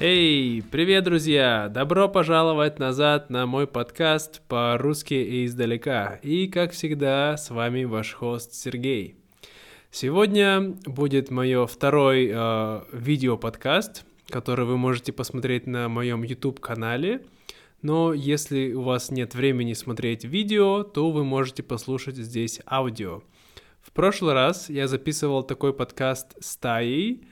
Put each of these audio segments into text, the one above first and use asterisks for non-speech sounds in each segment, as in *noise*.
Эй, привет, друзья! Добро пожаловать назад на мой подкаст по-русски и издалека. И, как всегда, с вами ваш хост Сергей. Сегодня будет мое второй э, видео-подкаст, который вы можете посмотреть на моем YouTube-канале. Но если у вас нет времени смотреть видео, то вы можете послушать здесь аудио. В прошлый раз я записывал такой подкаст с Таей,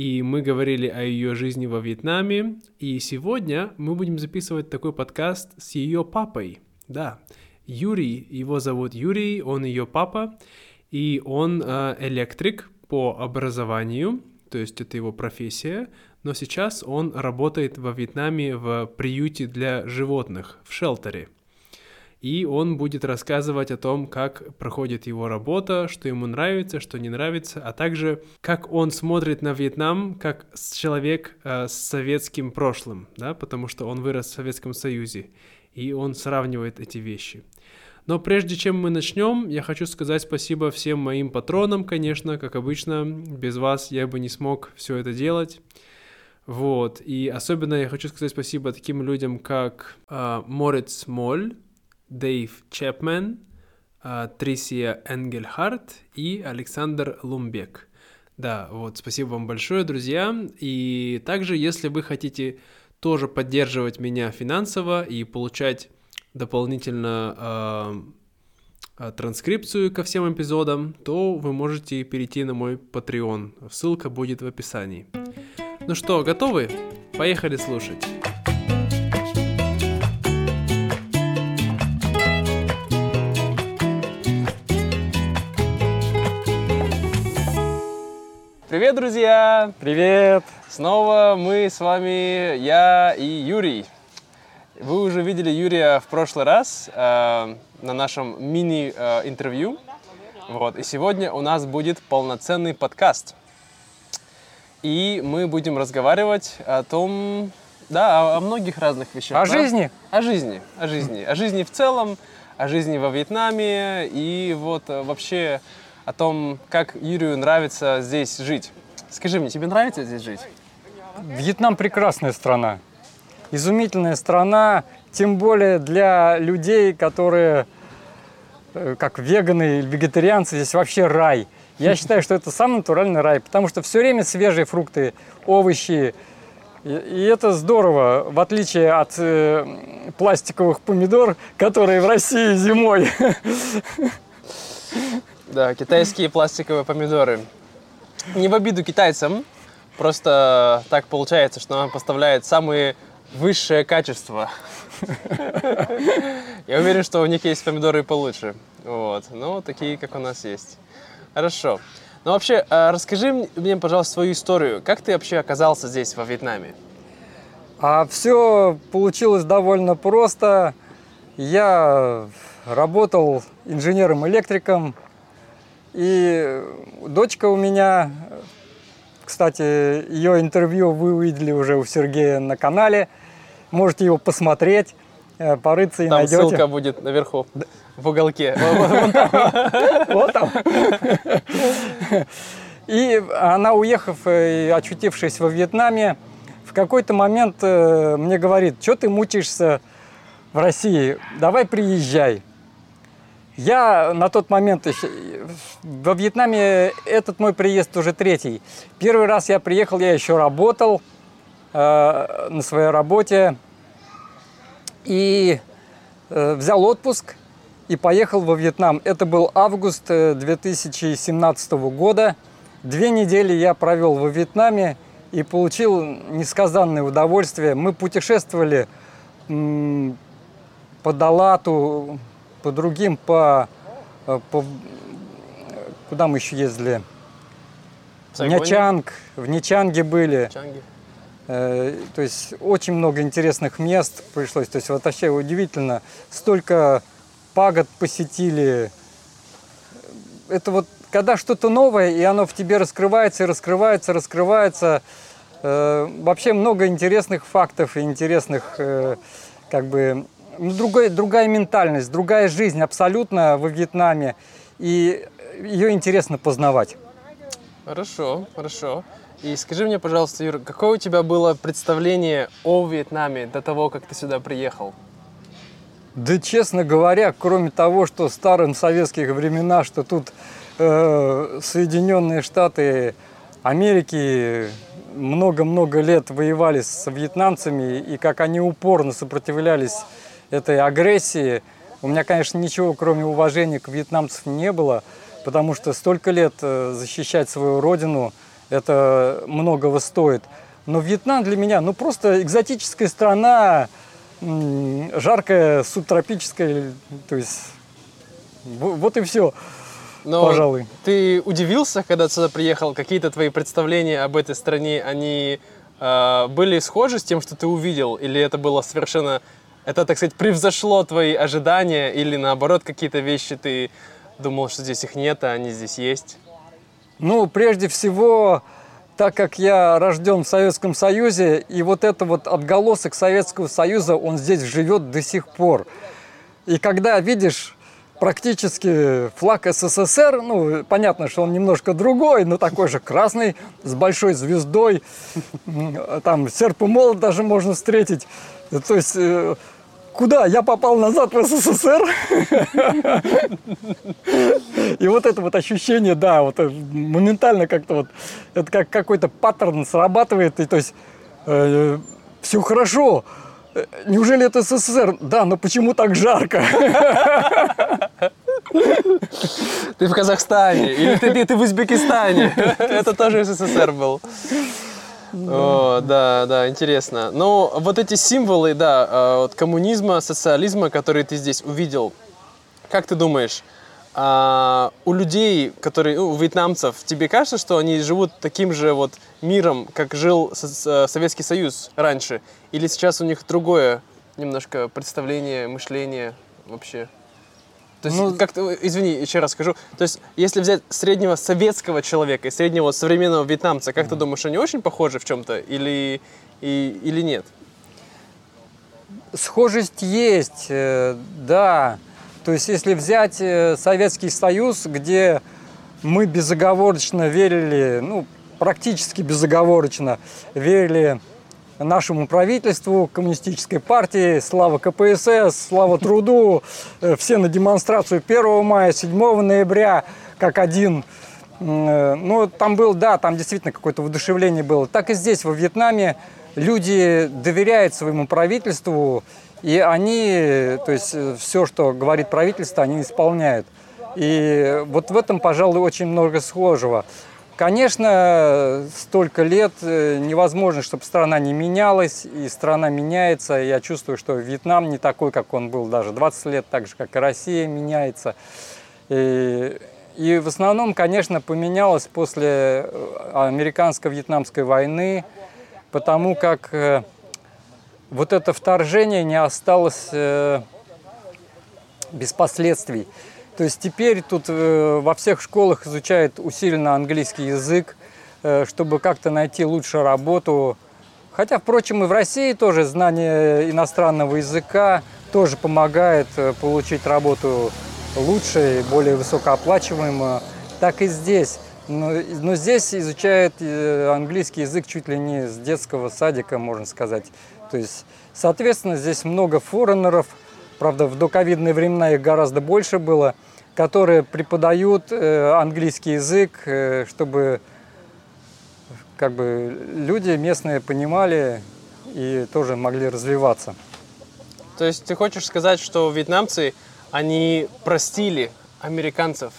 и мы говорили о ее жизни во Вьетнаме. И сегодня мы будем записывать такой подкаст с ее папой. Да, Юрий, его зовут Юрий, он ее папа, и он э, электрик по образованию, то есть это его профессия, но сейчас он работает во Вьетнаме в приюте для животных, в шелтере и он будет рассказывать о том, как проходит его работа, что ему нравится, что не нравится, а также как он смотрит на Вьетнам как человек э, с советским прошлым, да, потому что он вырос в Советском Союзе, и он сравнивает эти вещи. Но прежде чем мы начнем, я хочу сказать спасибо всем моим патронам, конечно, как обычно, без вас я бы не смог все это делать. Вот, и особенно я хочу сказать спасибо таким людям, как э, Морец Моль, Дэйв Чепмен, а, Трисия Энгельхарт и Александр Лумбек. Да, вот, спасибо вам большое, друзья. И также, если вы хотите тоже поддерживать меня финансово и получать дополнительно э, транскрипцию ко всем эпизодам, то вы можете перейти на мой Patreon. Ссылка будет в описании. Ну что, готовы? Поехали слушать. Привет, друзья! Привет! Снова мы с вами, я и Юрий. Вы уже видели Юрия в прошлый раз э, на нашем мини-интервью. Э, вот. И сегодня у нас будет полноценный подкаст. И мы будем разговаривать о том, да, о, о многих разных вещах. О да? жизни? О жизни, о жизни. О жизни в целом, о жизни во Вьетнаме и вот э, вообще о том, как Юрию нравится здесь жить. Скажи мне, тебе нравится здесь жить? Вьетнам прекрасная страна. Изумительная страна, тем более для людей, которые э, как веганы или вегетарианцы, здесь вообще рай. Я *laughs* считаю, что это самый натуральный рай, потому что все время свежие фрукты, овощи. И, и это здорово, в отличие от э, пластиковых помидор, которые в России зимой. *laughs* Да, китайские пластиковые помидоры. Не в обиду китайцам, просто так получается, что нам поставляет самые высшее качество. Я уверен, что у них есть помидоры получше. Вот. Но такие, как у нас есть. Хорошо. Ну вообще, а расскажи мне, пожалуйста, свою историю. Как ты вообще оказался здесь, во Вьетнаме? А все получилось довольно просто. Я работал инженером-электриком и дочка у меня, кстати, ее интервью вы увидели уже у Сергея на канале. Можете его посмотреть, э, порыться и там найдете. ссылка будет наверху, в уголке. *laughs* Вот там. И она, уехав и очутившись во Вьетнаме, в какой-то момент э, мне говорит, что ты мучаешься в России, давай приезжай. Я на тот момент еще... Во Вьетнаме этот мой приезд уже третий. Первый раз я приехал, я еще работал э, на своей работе. И э, взял отпуск и поехал во Вьетнам. Это был август 2017 э, года. Две недели я провел во Вьетнаме и получил несказанное удовольствие. Мы путешествовали по Далату, по другим, по, э, по куда мы еще ездили? В Нячанг, в Нячанге были. Нячанге. Э, то есть очень много интересных мест пришлось. То есть вот вообще удивительно, столько пагод посетили. Это вот когда что-то новое, и оно в тебе раскрывается, и раскрывается, раскрывается. Э, вообще много интересных фактов и интересных э, как бы ну, другая, другая ментальность, другая жизнь абсолютно во Вьетнаме. И ее интересно познавать. Хорошо, хорошо. И скажи мне, пожалуйста, Юр, какое у тебя было представление о Вьетнаме до того, как ты сюда приехал? Да, честно говоря, кроме того, что в старым советских времена, что тут э, Соединенные Штаты Америки много-много лет воевали с вьетнамцами, и как они упорно сопротивлялись этой агрессии, у меня, конечно, ничего, кроме уважения к вьетнамцам не было, потому что столько лет э, защищать свою родину – это многого стоит. Но Вьетнам для меня, ну просто экзотическая страна, жаркая, субтропическая, то есть вот и все. Но пожалуй. Ты удивился, когда сюда приехал? Какие-то твои представления об этой стране, они э, были схожи с тем, что ты увидел? Или это было совершенно, это, так сказать, превзошло твои ожидания? Или наоборот, какие-то вещи ты думал, что здесь их нет, а они здесь есть? Ну, прежде всего, так как я рожден в Советском Союзе, и вот это вот отголосок Советского Союза, он здесь живет до сих пор. И когда видишь практически флаг СССР, ну, понятно, что он немножко другой, но такой же красный, с большой звездой, там серп и молот даже можно встретить. То есть э, куда? Я попал назад в СССР. И вот это вот ощущение, да, вот э, моментально как-то вот, это как какой-то паттерн срабатывает, и то есть э, все хорошо. Э, неужели это СССР? Да, но почему так жарко? Ты в Казахстане или ты, ты, в Узбекистане? Это тоже СССР был. О, да, да, интересно. Ну, вот эти символы, да, э, вот коммунизма, социализма, которые ты здесь увидел, как ты думаешь, а, у людей, которые, ну, у вьетнамцев, тебе кажется, что они живут таким же вот миром, как жил Советский Союз раньше? Или сейчас у них другое немножко представление, мышление вообще? То есть, ну, как то извини, еще раз скажу. То есть, если взять среднего советского человека и среднего современного вьетнамца, как mm. ты думаешь, они очень похожи в чем-то или, и, или нет? Схожесть есть, э, да. То есть, если взять э, Советский Союз, где мы безоговорочно верили, ну, практически безоговорочно верили нашему правительству, коммунистической партии, слава КПСС, слава труду, э, все на демонстрацию 1 мая, 7 ноября, как один. Э, ну, там был, да, там действительно какое-то воодушевление было. Так и здесь, во Вьетнаме, люди доверяют своему правительству, и они, то есть э, все, что говорит правительство, они исполняют. И вот в этом, пожалуй, очень много схожего. Конечно, столько лет э, невозможно, чтобы страна не менялась, и страна меняется. Я чувствую, что Вьетнам не такой, как он был даже 20 лет, так же, как и Россия меняется. И, и в основном, конечно, поменялось после э, американско-вьетнамской войны, потому как э, вот это вторжение не осталось без последствий. То есть теперь тут э, во всех школах изучают усиленно английский язык, э, чтобы как-то найти лучше работу. Хотя, впрочем, и в России тоже знание иностранного языка тоже помогает э, получить работу лучше и более высокооплачиваемую. Так и здесь. Но, но здесь изучают английский язык чуть ли не с детского садика, можно сказать. То есть, соответственно, здесь много форенеров. Правда, в доковидные времена их гораздо больше было – которые преподают э, английский язык, э, чтобы как бы люди местные понимали и тоже могли развиваться. То есть ты хочешь сказать, что вьетнамцы, они простили американцев,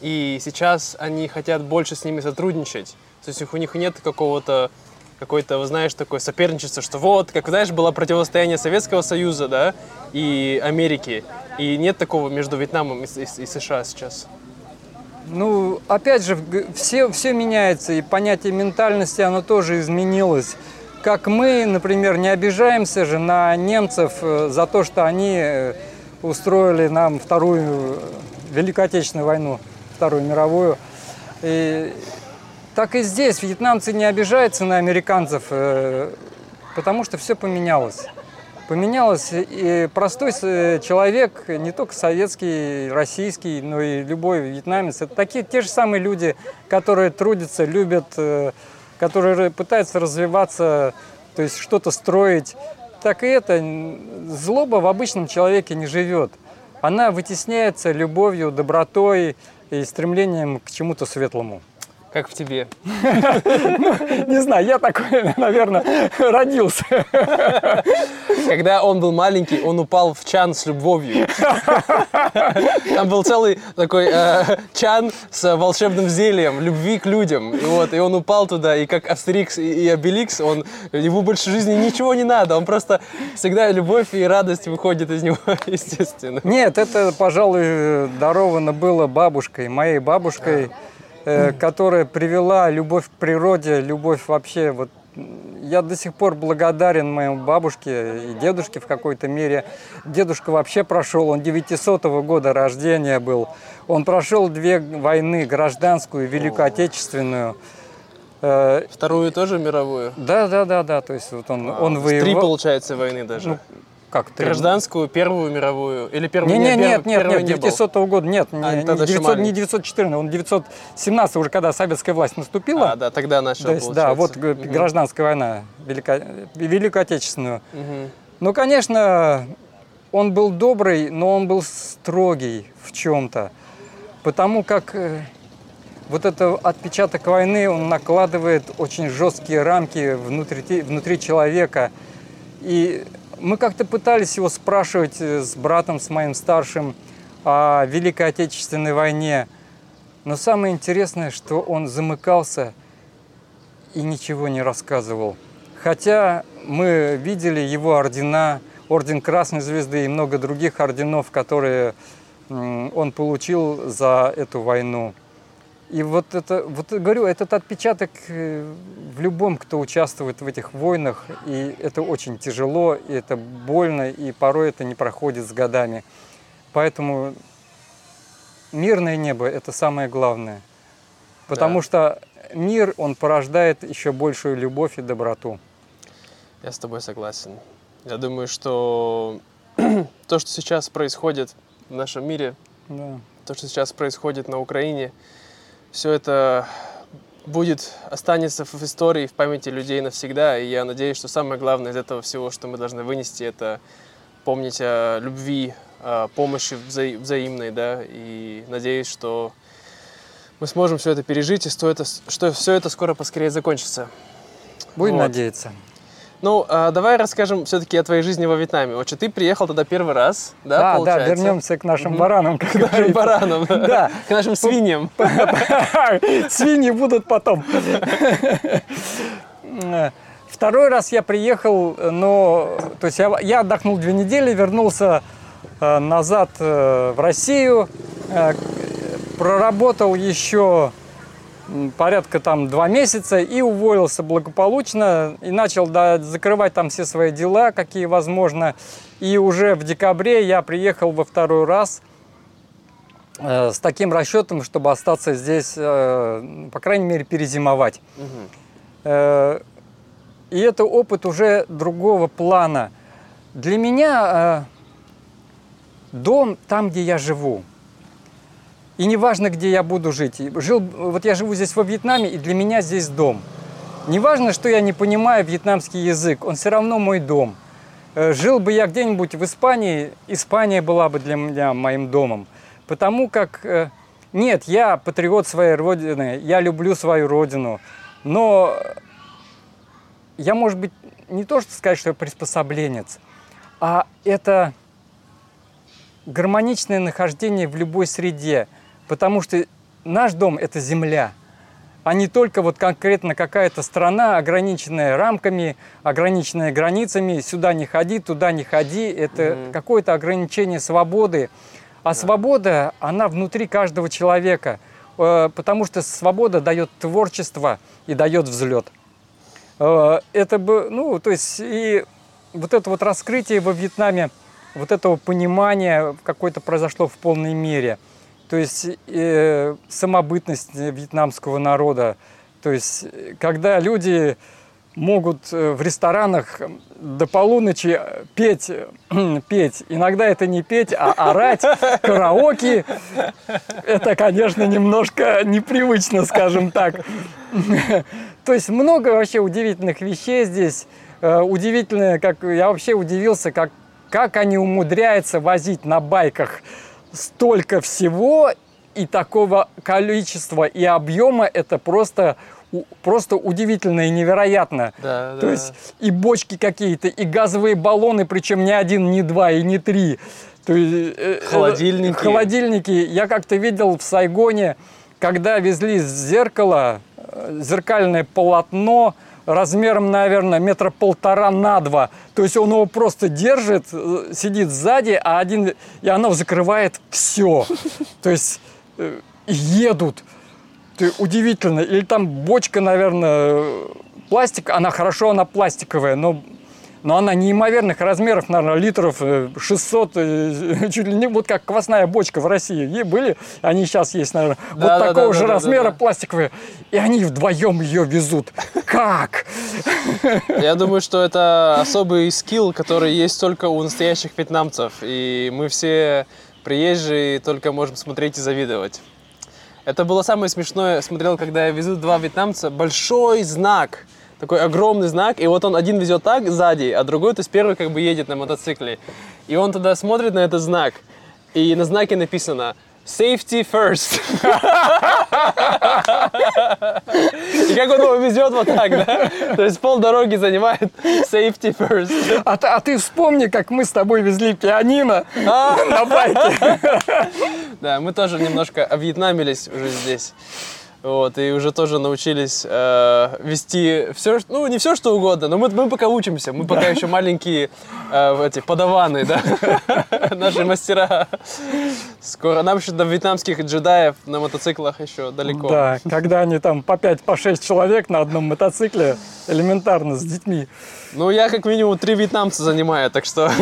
и сейчас они хотят больше с ними сотрудничать? То есть у них нет какого-то какой-то, вы знаешь, такое соперничество, что вот, как, знаешь, было противостояние Советского Союза, да, и Америки, и нет такого между Вьетнамом и, и, и США сейчас. Ну, опять же, все, все меняется, и понятие ментальности, оно тоже изменилось. Как мы, например, не обижаемся же на немцев э, за то, что они э, устроили нам вторую Великую Отечественную войну, Вторую мировую. И так и здесь вьетнамцы не обижаются на американцев, э, потому что все поменялось. Поменялось, и простой человек, не только советский, российский, но и любой вьетнамец, это такие те же самые люди, которые трудятся, любят, э, который пытается развиваться, то есть что-то строить, так и это злоба в обычном человеке не живет. Она вытесняется любовью, добротой и стремлением к чему-то светлому. Как в тебе? *laughs* Не знаю, я такой, *laughs* наверное, родился. Когда он был маленький, он упал в чан с любовью. Там был целый такой э, чан с волшебным зельем любви к людям. И, вот, и он упал туда, и как Астерикс и, и Обеликс, он, ему больше жизни ничего не надо. Он просто всегда любовь и радость выходит из него, *laughs* естественно. Нет, это, пожалуй, даровано было бабушкой, моей бабушкой. Э, которая привела любовь к природе, любовь вообще вот я до сих пор благодарен моей бабушке и дедушке в какой-то мере. Дедушка вообще прошел, он 900 -го года рождения был. Он прошел две войны, гражданскую и Великую Отечественную. Э, Вторую тоже мировую? Да, да, да, да. То есть вот он, а, он воевал. Три, получается, войны даже. Ну, как? Гражданскую, Первую мировую? Или Первую не, не, нет, нет, нет, нет, 900 -го года, нет, не, а, не, 900, не 914, он 917 уже, когда советская власть наступила. А, да, тогда начал, То есть, Да, вот угу. гражданская война, Велико, Великую Отечественную. Угу. Ну, конечно, он был добрый, но он был строгий в чем-то, потому как э, вот этот отпечаток войны, он накладывает очень жесткие рамки внутри, внутри человека. И мы как-то пытались его спрашивать э, с братом, с моим старшим, о Великой Отечественной войне. Но самое интересное, что он замыкался и ничего не рассказывал. Хотя мы видели его ордена, орден Красной Звезды и много других орденов, которые он получил за эту войну. И вот это, вот говорю, этот отпечаток э, в любом, кто участвует в этих войнах, и это очень тяжело, и это больно, и порой это не проходит с годами. Поэтому мирное небо – это самое главное. Потому да. что мир, он порождает еще большую любовь и доброту. Я с тобой согласен. Я думаю, что *clears throat* то, что сейчас происходит в нашем мире, да. то, что сейчас происходит на Украине – все это будет, останется в истории, в памяти людей навсегда. И я надеюсь, что самое главное из этого всего, что мы должны вынести, это помнить о любви, о помощи вза взаимной, да, и надеюсь, что мы сможем все это пережить, и что, это, что все это скоро поскорее закончится. Будем вот. надеяться. Ну, а давай расскажем все-таки о твоей жизни во Вьетнаме. Вот ты приехал туда первый раз, да, Да, получается? да, вернемся к нашим баранам. К нашим баранам, да. К нашим свиньям. *laughs* Свиньи будут потом. *laughs* Второй раз я приехал, но... То есть я, я отдохнул две недели, вернулся э, назад э, в Россию, э, проработал еще порядка там два месяца и уволился благополучно и начал да, закрывать там все свои дела, какие возможно. И уже в декабре я приехал во второй раз э, с таким расчетом, чтобы остаться здесь, э, по крайней мере, перезимовать. Угу. Э, и это опыт уже другого плана. Для меня э, дом там, где я живу. И неважно, где я буду жить. Жил, вот я живу здесь во Вьетнаме, и для меня здесь дом. Неважно, что я не понимаю вьетнамский язык, он все равно мой дом. Э, жил бы я где-нибудь в Испании, Испания была бы для меня моим домом. Потому как, э, нет, я патриот своей родины, я люблю свою родину, но я, может быть, не то что сказать, что я приспособленец, а это гармоничное нахождение в любой среде – Потому что наш дом – это земля, а не только вот конкретно какая-то страна, ограниченная рамками, ограниченная границами. Сюда не ходи, туда не ходи. Это mm-hmm. какое-то ограничение свободы. А да. свобода, она внутри каждого человека. Э, потому что свобода дает творчество и дает взлет. Э, это бы, ну, то есть, и вот это вот раскрытие во Вьетнаме, вот этого понимания какое-то произошло в полной мере – то есть э, самобытность вьетнамского народа. То есть когда люди могут э, в ресторанах до полуночи петь, *clears throat* петь. Иногда это не петь, а орать, *laughs* караоке. Это, конечно, немножко непривычно, скажем так. *laughs* То есть много вообще удивительных вещей здесь. Э, удивительное, как я вообще удивился, как, как они умудряются возить на байках столько всего и такого количества и объема. Это просто просто удивительно и невероятно. Да, То да. есть и бочки какие-то, и газовые баллоны, причем не один, не два и не три. То есть, э, холодильники. Э, холодильники. Я как-то видел в Сайгоне, когда везли зеркало, э, зеркальное полотно, размером, наверное, метра полтора на два. То есть он его просто держит, э, сидит сзади, а один, и оно закрывает все. *laughs* То есть едут. Ты удивительно. Или там бочка, наверное, пластик, она хорошо, она пластиковая, но но она неимоверных размеров, наверное, литров 600, э, э, *laughs* чуть ли не вот как квасная бочка в России. И были, они сейчас есть, наверное, да, вот да, такого да, же да, размера да, да. пластиковые. И они вдвоем ее везут. Как? Я думаю, что это особый скилл, который есть только у настоящих вьетнамцев. И мы все приезжие только можем смотреть и завидовать. Это было самое смешное, смотрел, когда я везу два вьетнамца, большой знак, такой огромный знак, и вот он один везет так сзади, а другой, то есть первый как бы едет на мотоцикле. И он тогда смотрит на этот знак, и на знаке написано Safety first. И как он его везет вот так, да? То есть пол дороги занимает safety first. А, а ты вспомни, как мы с тобой везли пианино а. на байке. Да, мы тоже немножко обвьетнамились уже здесь. Вот, и уже тоже научились э, вести все, ну, не все, что угодно, но мы, мы пока учимся, мы пока еще маленькие э, эти подаваны, да, *laughs* наши мастера. Скоро нам еще до вьетнамских джедаев на мотоциклах еще далеко. Да, когда они там по 5, по 6 человек на одном мотоцикле, элементарно, с детьми. Ну, я как минимум три вьетнамца занимаю, так что... *laughs*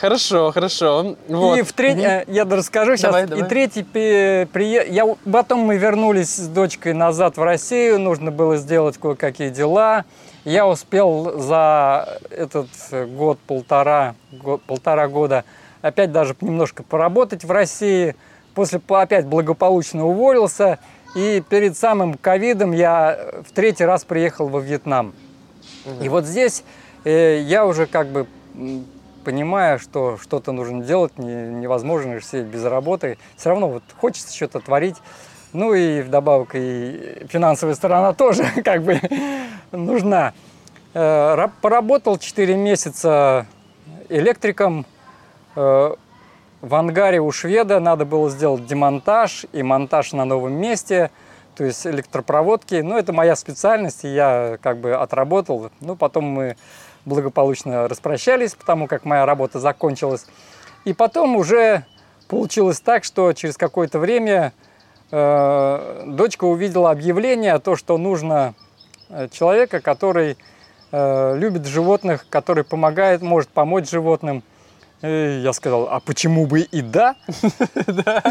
Хорошо, хорошо. Вот. И в третий, угу. я расскажу сейчас. Давай, давай. И третий приезд. Я потом мы вернулись с дочкой назад в Россию, нужно было сделать кое-какие дела. Я успел за этот год полтора год, полтора года опять даже немножко поработать в России. После опять благополучно уволился. И перед самым ковидом я в третий раз приехал во Вьетнам. Угу. И вот здесь э, я уже как бы понимая, что что-то нужно делать, не, невозможно же сидеть без работы, все равно вот хочется что-то творить. Ну и вдобавок и финансовая сторона *laughs* тоже как бы нужна. Э, поработал 4 месяца электриком. Э, в ангаре у шведа надо было сделать демонтаж и монтаж на новом месте, то есть электропроводки. Ну, это моя специальность, и я как бы отработал. Ну, потом мы благополучно распрощались, потому как моя работа закончилась. И потом уже получилось так, что через какое-то время э, дочка увидела объявление о том, что нужно э, человека, который э, любит животных, который помогает, может помочь животным. И я сказал, а почему бы и да? *laughs* Да,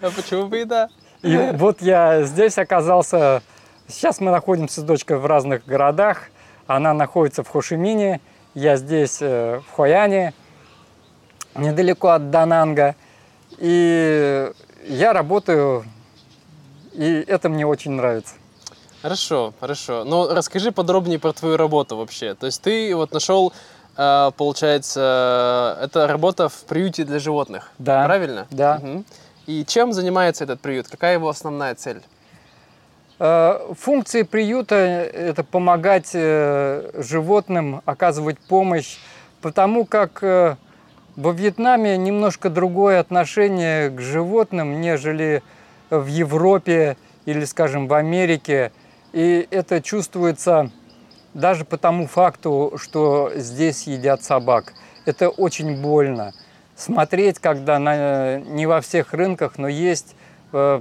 а почему бы и да? И вот я здесь оказался. Сейчас мы находимся с дочкой в разных городах. Она находится в Хошимине, я здесь, э, в Хояне, недалеко от Дананга. И я работаю, и это мне очень нравится. Хорошо, хорошо. Но расскажи подробнее про твою работу вообще. То есть ты вот нашел, э, получается, это работа в приюте для животных. Да. Правильно? Да. Угу. И чем занимается этот приют? Какая его основная цель? Э, функции приюта – это помогать э, животным, оказывать помощь, потому как э, во Вьетнаме немножко другое отношение к животным, нежели в Европе или, скажем, в Америке. И это чувствуется даже по тому факту, что здесь едят собак. Это очень больно. Смотреть, когда на, не во всех рынках, но есть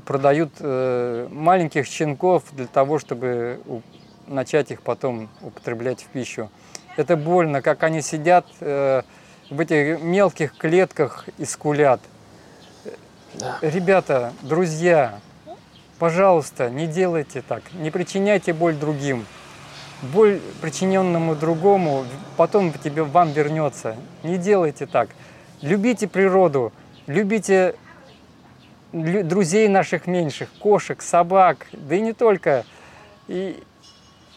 продают э, маленьких щенков для того, чтобы начать их потом употреблять в пищу. Это больно, как они сидят э, в этих мелких клетках и скулят. Да. Ребята, друзья, пожалуйста, не делайте так, не причиняйте боль другим. Боль, причиненному другому, потом тебе вам вернется. Не делайте так. Любите природу, любите друзей наших меньших, кошек, собак, да и не только. И,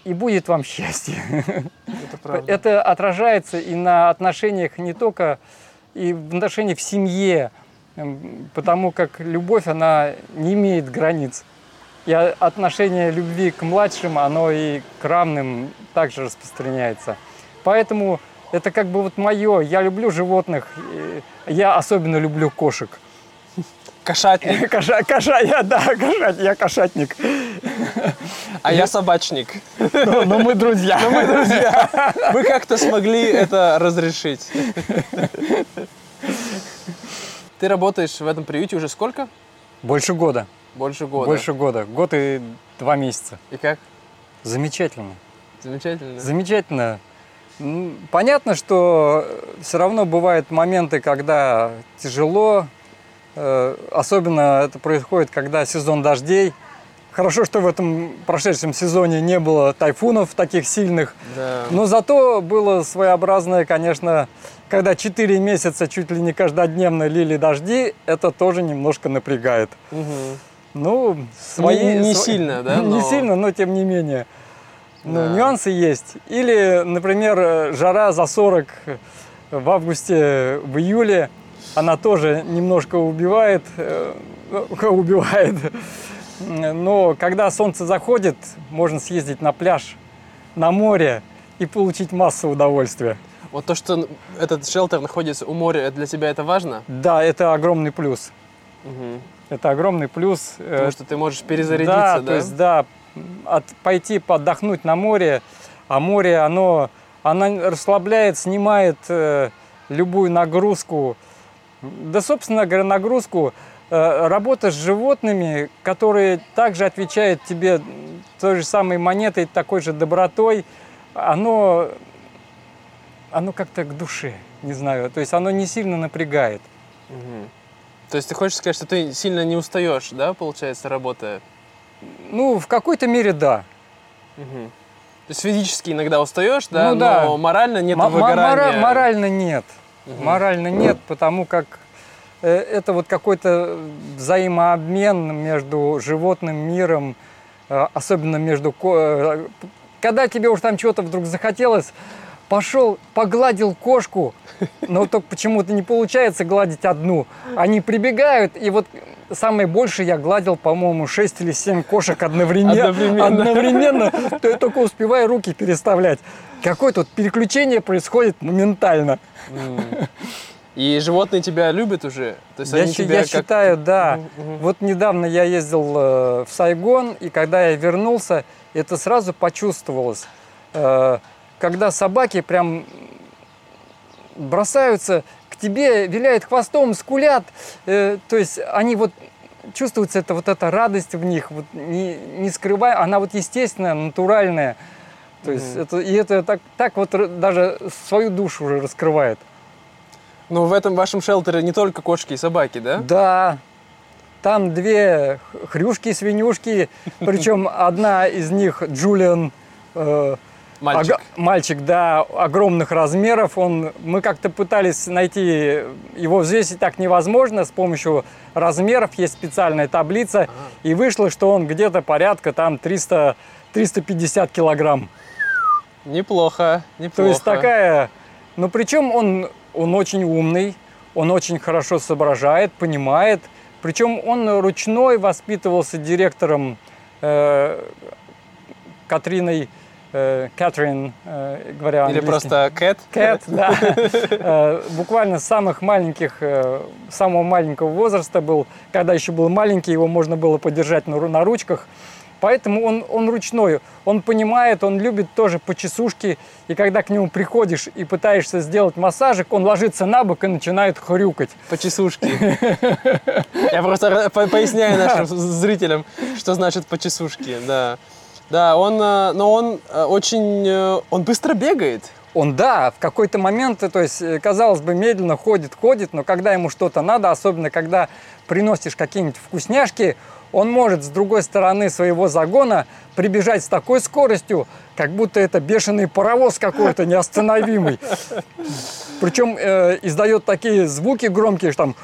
и будет вам счастье. Это, Это отражается и на отношениях не только и в отношениях в семье, потому как любовь, она не имеет границ. И отношение любви к младшим, оно и к равным также распространяется. Поэтому это как бы вот мое. Я люблю животных. Я особенно люблю кошек. Кошатник. *laughs* Коша, коша, я, да, кошат, я кошатник. А я собачник. Но, но мы друзья. Но мы друзья. *laughs* Мы как-то смогли это разрешить. Ты работаешь в этом приюте уже сколько? Больше года. Больше года. Больше года. Год и два месяца. И как? Замечательно. Замечательно. Замечательно. Понятно, что все равно бывают моменты, когда тяжело. Э, особенно это происходит, когда сезон дождей. Хорошо, что в этом прошедшем сезоне не было тайфунов таких сильных. Да. Но зато было своеобразное, конечно, когда 4 месяца чуть ли не каждодневно лили дожди, это тоже немножко напрягает. Угу. Ну, свои... Не, не сильно, да? *laughs* Не сильно, но тем не менее. Ну, да. нюансы есть. Или, например, жара за 40 в августе, в июле, она тоже немножко убивает, э, *laughs* убивает. Но когда солнце заходит, можно съездить на пляж, на море и получить массу удовольствия. Вот то, что этот шелтер находится у моря, для тебя это важно? Да, это огромный плюс. Угу. Это огромный плюс. Э, Потому что ты можешь перезарядиться, да? Да, то есть, да, от, пойти подохнуть на море, а море, оно, оно расслабляет, снимает э, любую нагрузку. Да, собственно говоря, нагрузку э, работа с животными, которые также отвечают тебе той же самой монетой, такой же добротой, оно, оно как-то к душе, не знаю, то есть оно не сильно напрягает. Угу. То есть ты хочешь сказать, что ты сильно не устаешь, да, получается, работая? Ну, в какой-то мере да. Угу. То есть физически иногда устаешь, да, ну, да. но морально нет М- выгорания? Морально нет. Угу. Морально нет, потому как э, это вот какой-то взаимообмен между животным миром, э, особенно между... Э, когда тебе уж там чего-то вдруг захотелось, пошел, погладил кошку, но только почему-то не получается гладить одну. Они прибегают, и вот самое большее я гладил, по-моему, 6 или 7 кошек одновременно. Одновременно. одновременно то я только успеваю руки переставлять. Какое-то вот переключение происходит моментально. И животные тебя любят уже? То есть я они тебя я как... считаю, да. Угу. Вот недавно я ездил э, в Сайгон, и когда я вернулся, это сразу почувствовалось. Когда собаки прям бросаются к тебе, виляют хвостом, скулят. Э, то есть они вот чувствуется это вот эта радость в них, вот не, не скрывая, она вот естественная, натуральная. То есть mm-hmm. это, и это так, так вот даже свою душу уже раскрывает. Ну, в этом вашем шелтере не только кошки и собаки, да? Да. Там две хрюшки-свинюшки, причем *laughs* одна из них Джулиан, э, Мальчик. Ог- мальчик, да, огромных размеров. Он, мы как-то пытались найти, его взвесить так невозможно. С помощью размеров есть специальная таблица. Ага. И вышло, что он где-то порядка там 300, 350 килограмм. Неплохо, неплохо. То есть такая... Но причем он, он очень умный, он очень хорошо соображает, понимает. Причем он ручной воспитывался директором э, Катриной Кэтрин, э, говоря Или просто Кэт? Кэт, да. Э, буквально с самых маленьких, самого маленького возраста был, когда еще был маленький, его можно было подержать на, ручках. Поэтому он, он ручной, он понимает, он любит тоже почесушки. И когда к нему приходишь и пытаешься сделать массажик, он ложится на бок и начинает хрюкать. Почесушки. *laughs* Я просто поясняю нашим зрителям, что значит почесушки, да. Да, он, э, но он э, очень, э, он быстро бегает. он, да, в какой-то момент, то есть, казалось бы, медленно ходит, ходит, но когда ему что-то надо, особенно когда приносишь какие-нибудь вкусняшки, он может с другой стороны своего загона прибежать с такой скоростью, как будто это бешеный паровоз какой-то неостановимый. Причем э, издает такие звуки громкие, что там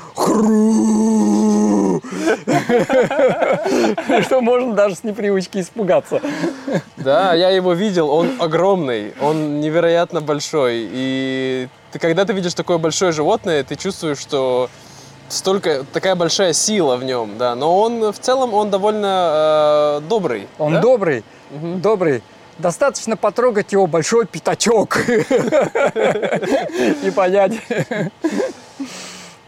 что можно даже с непривычки испугаться. Да, я его видел, он огромный, он невероятно большой. И ты, когда ты видишь такое большое животное, ты чувствуешь, что столько такая большая сила в нем, да. Но он в целом он довольно э, добрый. Он да? добрый, угу. добрый. Достаточно потрогать его большой пятачок *laughs* и понять.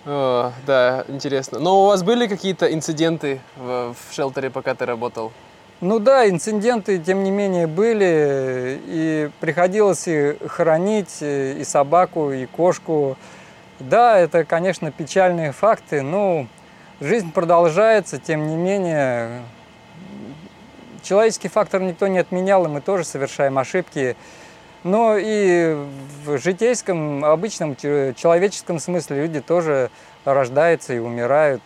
О, да, интересно. Но у вас были какие-то инциденты в, в шелтере, пока ты работал? Ну да, инциденты, тем не менее, были. И приходилось и хоронить и собаку, и кошку. Да, это, конечно, печальные факты, но жизнь продолжается, тем не менее. Человеческий фактор никто не отменял, и мы тоже совершаем ошибки. Но и в житейском, обычном человеческом смысле люди тоже рождаются и умирают.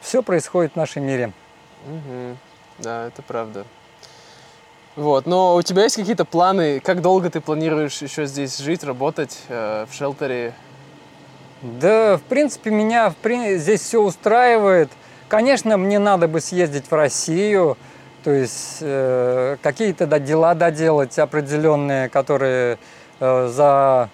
Все происходит в нашем мире. Угу. Да, это правда. Вот, но у тебя есть какие-то планы, как долго ты планируешь еще здесь жить, работать э, в шелтере? Да, в принципе, меня в, здесь все устраивает. Конечно, мне надо бы съездить в Россию, то есть э, какие-то да, дела доделать определенные, которые э, за,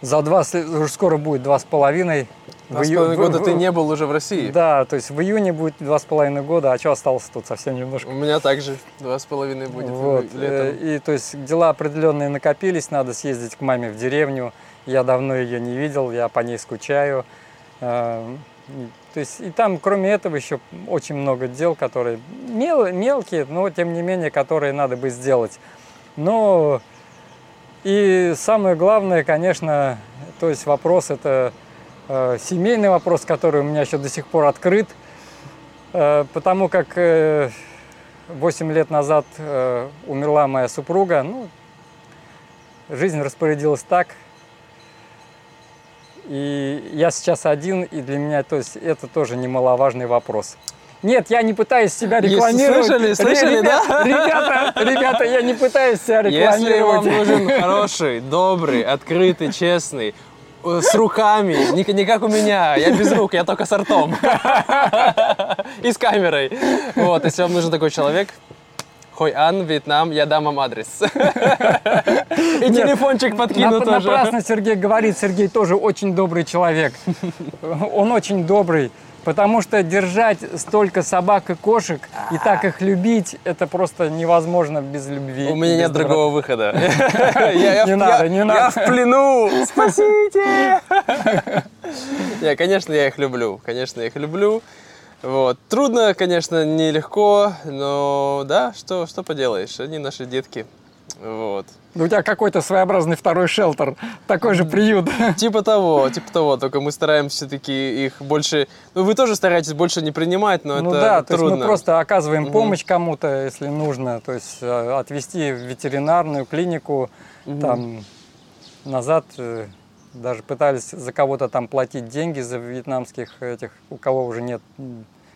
за два, уже скоро будет два с половиной. Два с половиной года в, ты не был уже в России? Да, то есть в июне будет два с половиной года, а что осталось тут совсем немножко? У меня также два с половиной будет вот. летом. Э, и то есть дела определенные накопились, надо съездить к маме в деревню, я давно ее не видел, я по ней скучаю. Э, то есть и там, кроме этого, еще очень много дел, которые мел, мелкие, но тем не менее, которые надо бы сделать. Но и самое главное, конечно, то есть вопрос это э, семейный вопрос, который у меня еще до сих пор открыт, э, потому как э, 8 лет назад э, умерла моя супруга, ну, жизнь распорядилась так, и я сейчас один, и для меня то есть, это тоже немаловажный вопрос. Нет, я не пытаюсь себя рекламировать. Слышали, слышали, ребята, да? Ребята, ребята, я не пытаюсь себя рекламировать. Если вам нужен хороший, добрый, открытый, честный, э, с руками, не, не как у меня, я без рук, я только с ртом. *laughs* И с камерой. Вот, если вам нужен такой человек, Хой Ан, Вьетнам, я дам вам адрес. И телефончик подкину тоже. Напрасно Сергей говорит, Сергей тоже очень добрый человек. Он очень добрый. Потому что держать столько собак и кошек и так их любить, это просто невозможно без любви. У меня нет другого выхода. *laughs* Не надо, не надо. Я в плену! *laughs* Спасите! Я, конечно, я их люблю. Конечно, я их люблю. Вот. Трудно, конечно, нелегко, но да, что, что поделаешь, они наши детки. Вот. у тебя какой-то своеобразный второй шелтер, такой же приют. Типа того, типа того, только мы стараемся все-таки их больше... Ну, вы тоже стараетесь больше не принимать, но ну, это да, трудно. то есть мы просто оказываем помощь кому-то, если нужно, то есть э, отвезти в ветеринарную клинику, угу. там, назад э, даже пытались за кого-то там платить деньги за вьетнамских этих, у кого уже нет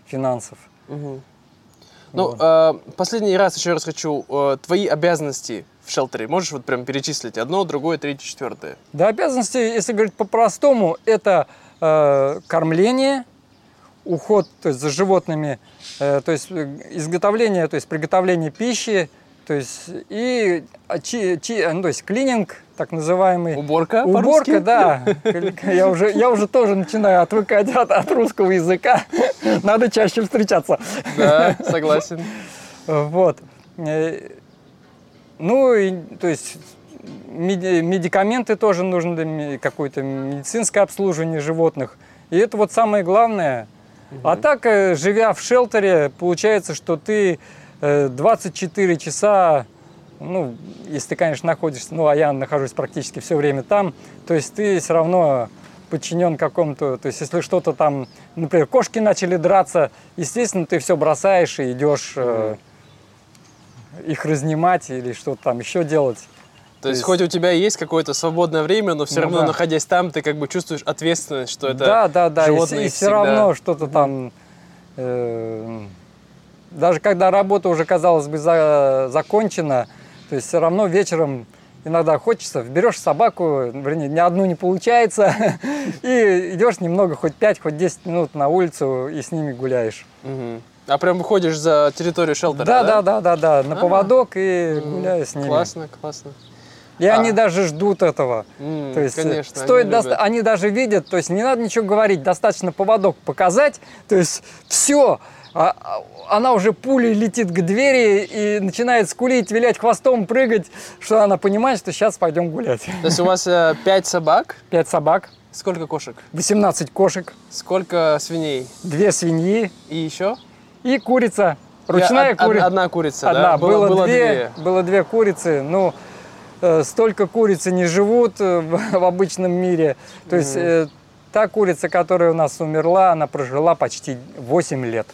финансов. Угу. Ну, вот. э, последний раз еще раз хочу, э, твои обязанности в шелтере, можешь вот прям перечислить одно, другое, третье, четвертое? Да, обязанности, если говорить по-простому, это э, кормление, уход то есть, за животными, э, то есть изготовление, то есть приготовление пищи, то есть и чи, чи, ну, то есть клининг, так называемый. Уборка Уборка, да. Я уже, я уже тоже начинаю отвыкать от, от русского языка. Надо чаще встречаться. Да, согласен. Вот. Э, ну, и, то есть медикаменты тоже нужны, какое-то медицинское обслуживание животных. И это вот самое главное. Угу. А так, э, живя в шелтере, получается, что ты 24 э, часа, ну, если ты, конечно, находишься, ну, а я нахожусь практически все время там, то есть ты все равно подчинен какому-то, то есть если что-то там, например, кошки начали драться, естественно, ты все бросаешь и идешь э, их разнимать или что-то там еще делать. То, есть, есть хоть у тебя есть какое-то свободное время, но все ну, равно, да. находясь там, ты как бы чувствуешь ответственность, что это да, да, да. животное. И, и все равно что-то там. Э, даже когда работа уже казалось бы за, закончена, то есть все равно вечером иногда хочется, берешь собаку, вернее, ни одну не получается, *laughs* и идешь немного, хоть 5, хоть 10 минут на улицу и с ними гуляешь. Угу. А прям выходишь за территорию шелтера, да? Да, да, да, да, на поводок и гуляю с ними. Классно, классно. И а. они даже ждут этого. Mm, то есть конечно, стоит они, доста- они даже видят, то есть не надо ничего говорить, достаточно поводок показать, то есть все, а, а, она уже пулей летит к двери и начинает скулить, вилять хвостом, прыгать, что она понимает, что сейчас пойдем гулять. То есть у вас э, пять собак? Пять собак. Сколько кошек? 18 кошек. Сколько свиней? Две свиньи. И еще? И курица. Ручная курица. Одна курица, одна. да? Было, было, было две, две. Было две курицы. Ну, э, столько курицы не живут э, в, в обычном мире. То mm. есть э, та курица, которая у нас умерла, она прожила почти 8 лет.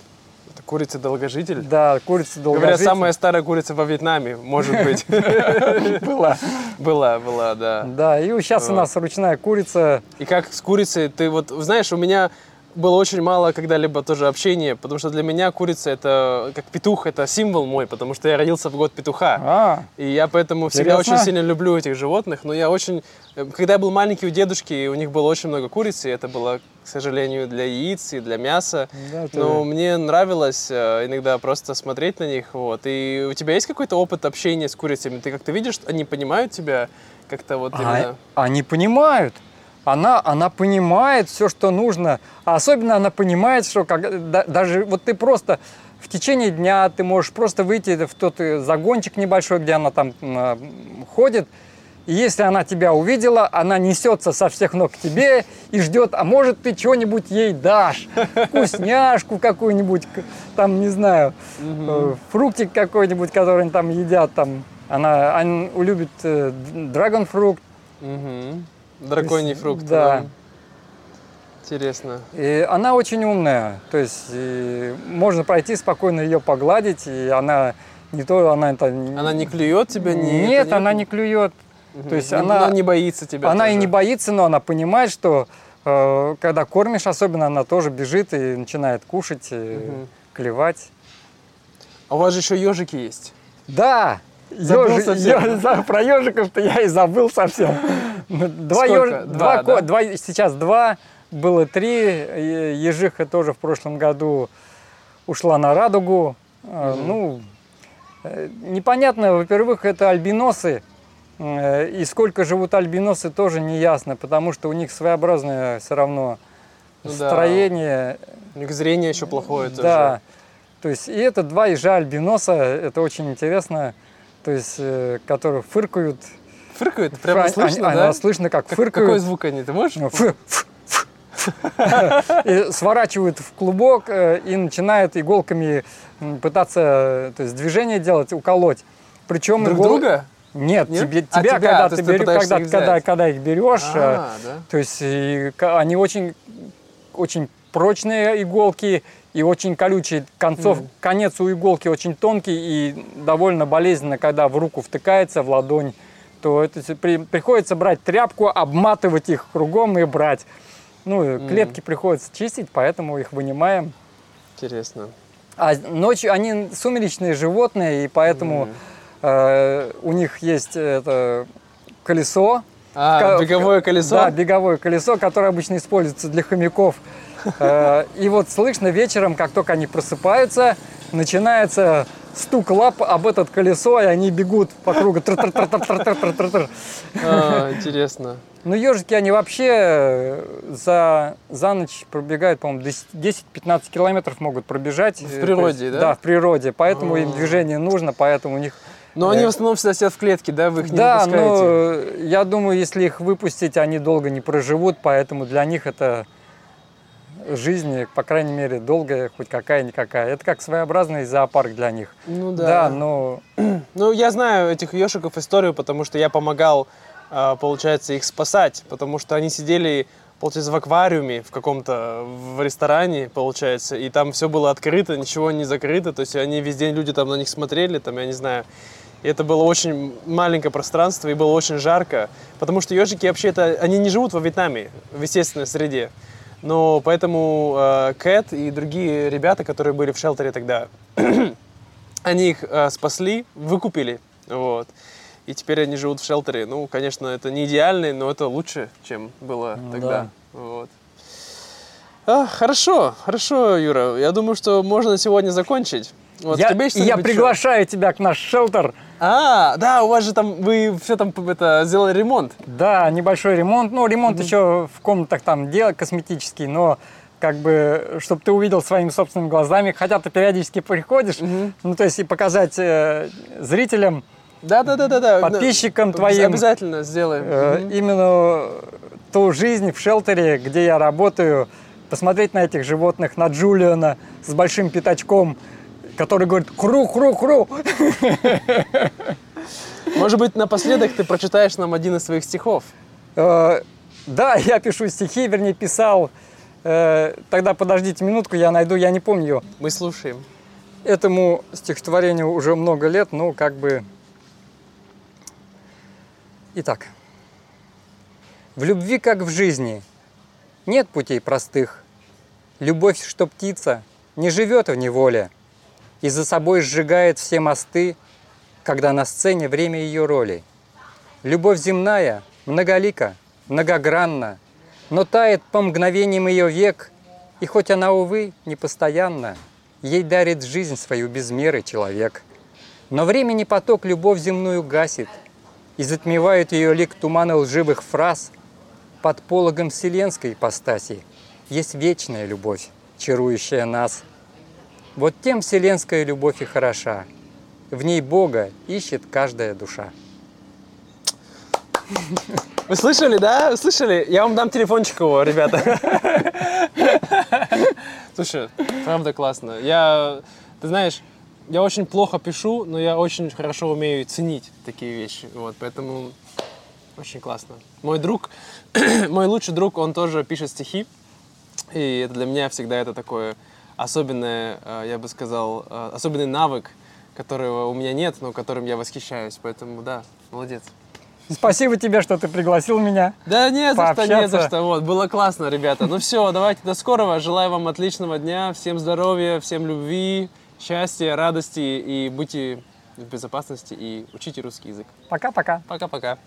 Курица долгожитель? Да, курица долгожитель. Говорят, самая старая курица во Вьетнаме, может быть. *laughs* Была. Была, была, да. Да, и сейчас у нас ручная курица. И как с курицей, ты вот, знаешь, у меня было очень мало когда-либо тоже общения, потому что для меня курица это как петух, это символ мой, потому что я родился в год петуха. А, и я поэтому всегда интересно. очень сильно люблю этих животных. Но я очень... Э, когда я был маленький у дедушки, у них было очень много курицы, и это было, к сожалению, для яиц и для мяса. Да, Но ты... мне нравилось э, иногда просто смотреть на них. Вот. И у тебя есть какой-то опыт общения с курицами? Ты как-то видишь, что они понимают тебя как-то вот а, именно... Они понимают она, она понимает все, что нужно. А особенно она понимает, что как, да, даже вот ты просто в течение дня ты можешь просто выйти в тот э, загончик небольшой, где она там э, ходит, и если она тебя увидела, она несется со всех ног к тебе и ждет, а может ты что-нибудь ей дашь, вкусняшку какую-нибудь, там, не знаю, э, фруктик какой-нибудь, который они там едят, там, она, она любит э, драгонфрукт, Драконий фрукт. Да. да. Интересно. И она очень умная, то есть можно пройти спокойно ее погладить, и она не то, она это. Она не клюет тебя, не. Нет, она не клюет. Угу. То есть она, она не боится тебя. Она тоже. и не боится, но она понимает, что э, когда кормишь, особенно она тоже бежит и начинает кушать, угу. клевать. А у вас же еще ежики есть. Да, Забыл совсем. Ё, про ежиков-то я и забыл совсем. Два, еж, два, два, да? два, сейчас два, было три. Ежиха тоже в прошлом году ушла на радугу. Угу. Ну, э, непонятно, во-первых, это альбиносы. Э, и сколько живут альбиносы, тоже не ясно, потому что у них своеобразное все равно ну, строение. Да. У них зрение еще плохое тоже. Да. То есть, и это два ежа альбиноса, это очень интересно то есть, э, которые фыркают. Фыркают? Прямо слышно, они, да? Слышно, как, как фыркают. Какой звук они? Ты можешь? Ну, фу, фу. *laughs* и сворачивают в клубок э, и начинают иголками пытаться то есть, движение делать, уколоть. Причем Друг игол... друга? Нет, Нет? Тебе, а тебя, тебя, когда, ты берешь, когда, их когда, когда их берешь, а, э, да? то есть и, они очень, очень прочные иголки, и очень колючий концов, mm. конец у иголки очень тонкий и довольно болезненно, когда в руку втыкается, в ладонь, то это при, приходится брать тряпку, обматывать их кругом и брать. Ну, mm. клетки приходится чистить, поэтому их вынимаем. Интересно. А ночью они сумеречные животные, и поэтому mm. Э, у них есть это колесо. А, беговое колесо? Да, беговое колесо, которое обычно используется для хомяков Э, и вот слышно вечером, как только они просыпаются, начинается стук лап об этот колесо, и они бегут по кругу. А, интересно. Ну, ежики, они вообще за, за ночь пробегают, по-моему, 10-15 километров могут пробежать. В природе, есть, да? Да, в природе. Поэтому им движение нужно, поэтому у них... Но они в основном всегда сидят в клетке, да? Вы их не да, выпускаете? Да, но я думаю, если их выпустить, они долго не проживут, поэтому для них это жизни, по крайней мере, долгая, хоть какая-никакая. Это как своеобразный зоопарк для них. Ну да. Да, но... *clears throat* Ну, я знаю этих ешиков историю, потому что я помогал, а, получается, их спасать, потому что они сидели, получается, в аквариуме в каком-то, в ресторане, получается, и там все было открыто, ничего не закрыто, то есть они весь день, люди там на них смотрели, там, я не знаю, И это было очень маленькое пространство, и было очень жарко. Потому что ежики вообще это, они не живут во Вьетнаме, в естественной среде. Но поэтому э, Кэт и другие ребята, которые были в шелтере тогда, *clears throat* они их э, спасли, выкупили. Вот. И теперь они живут в шелтере. Ну, конечно, это не идеальный, но это лучше, чем было ну, тогда. Да. Вот. А, хорошо, хорошо, Юра. Я думаю, что можно сегодня закончить. Вот, я, я приглашаю тебя к наш шелтер. А, да, у вас же там, вы все там это, сделали ремонт. Да, небольшой ремонт. Ну, ремонт mm-hmm. еще в комнатах там дело косметический, но как бы, чтобы ты увидел своими собственными глазами, хотя ты периодически приходишь, mm-hmm. ну, то есть и показать э, зрителям, да, да, да, да, да. подписчикам твоим. Обязательно сделаем. Э, mm-hmm. Именно ту жизнь в шелтере, где я работаю, посмотреть на этих животных, на Джулиана с большим пятачком, который говорит «хру-хру-хру». Может быть, напоследок ты прочитаешь нам один из своих стихов? Э, да, я пишу стихи, вернее, писал. Э, тогда подождите минутку, я найду, я не помню ее. Мы слушаем. Этому стихотворению уже много лет, но как бы... Итак. В любви, как в жизни, нет путей простых. Любовь, что птица, не живет в неволе и за собой сжигает все мосты, когда на сцене время ее роли. Любовь земная многолика, многогранна, но тает по мгновениям ее век, и хоть она, увы, непостоянна, ей дарит жизнь свою без меры человек. Но времени поток любовь земную гасит, и затмевают ее лик тумана лживых фраз под пологом вселенской ипостаси – есть вечная любовь, чарующая нас. Вот тем вселенская любовь и хороша. В ней Бога ищет каждая душа. Вы слышали, да? Вы слышали? Я вам дам телефончик его, ребята. Слушай, правда классно. Я, ты знаешь, я очень плохо пишу, но я очень хорошо умею ценить такие вещи. Вот, поэтому очень классно. Мой друг, *clears throat* мой лучший друг, он тоже пишет стихи. И это для меня всегда это такое особенное, э, я бы сказал, э, особенный навык, которого у меня нет, но которым я восхищаюсь. Поэтому да, молодец. Спасибо тебе, что ты пригласил меня. Да не за что, не за что. Вот, было классно, ребята. Ну все, давайте до скорого. Желаю вам отличного дня. Всем здоровья, всем любви, счастья, радости и будьте в безопасности и учите русский язык. Пока-пока. Пока-пока.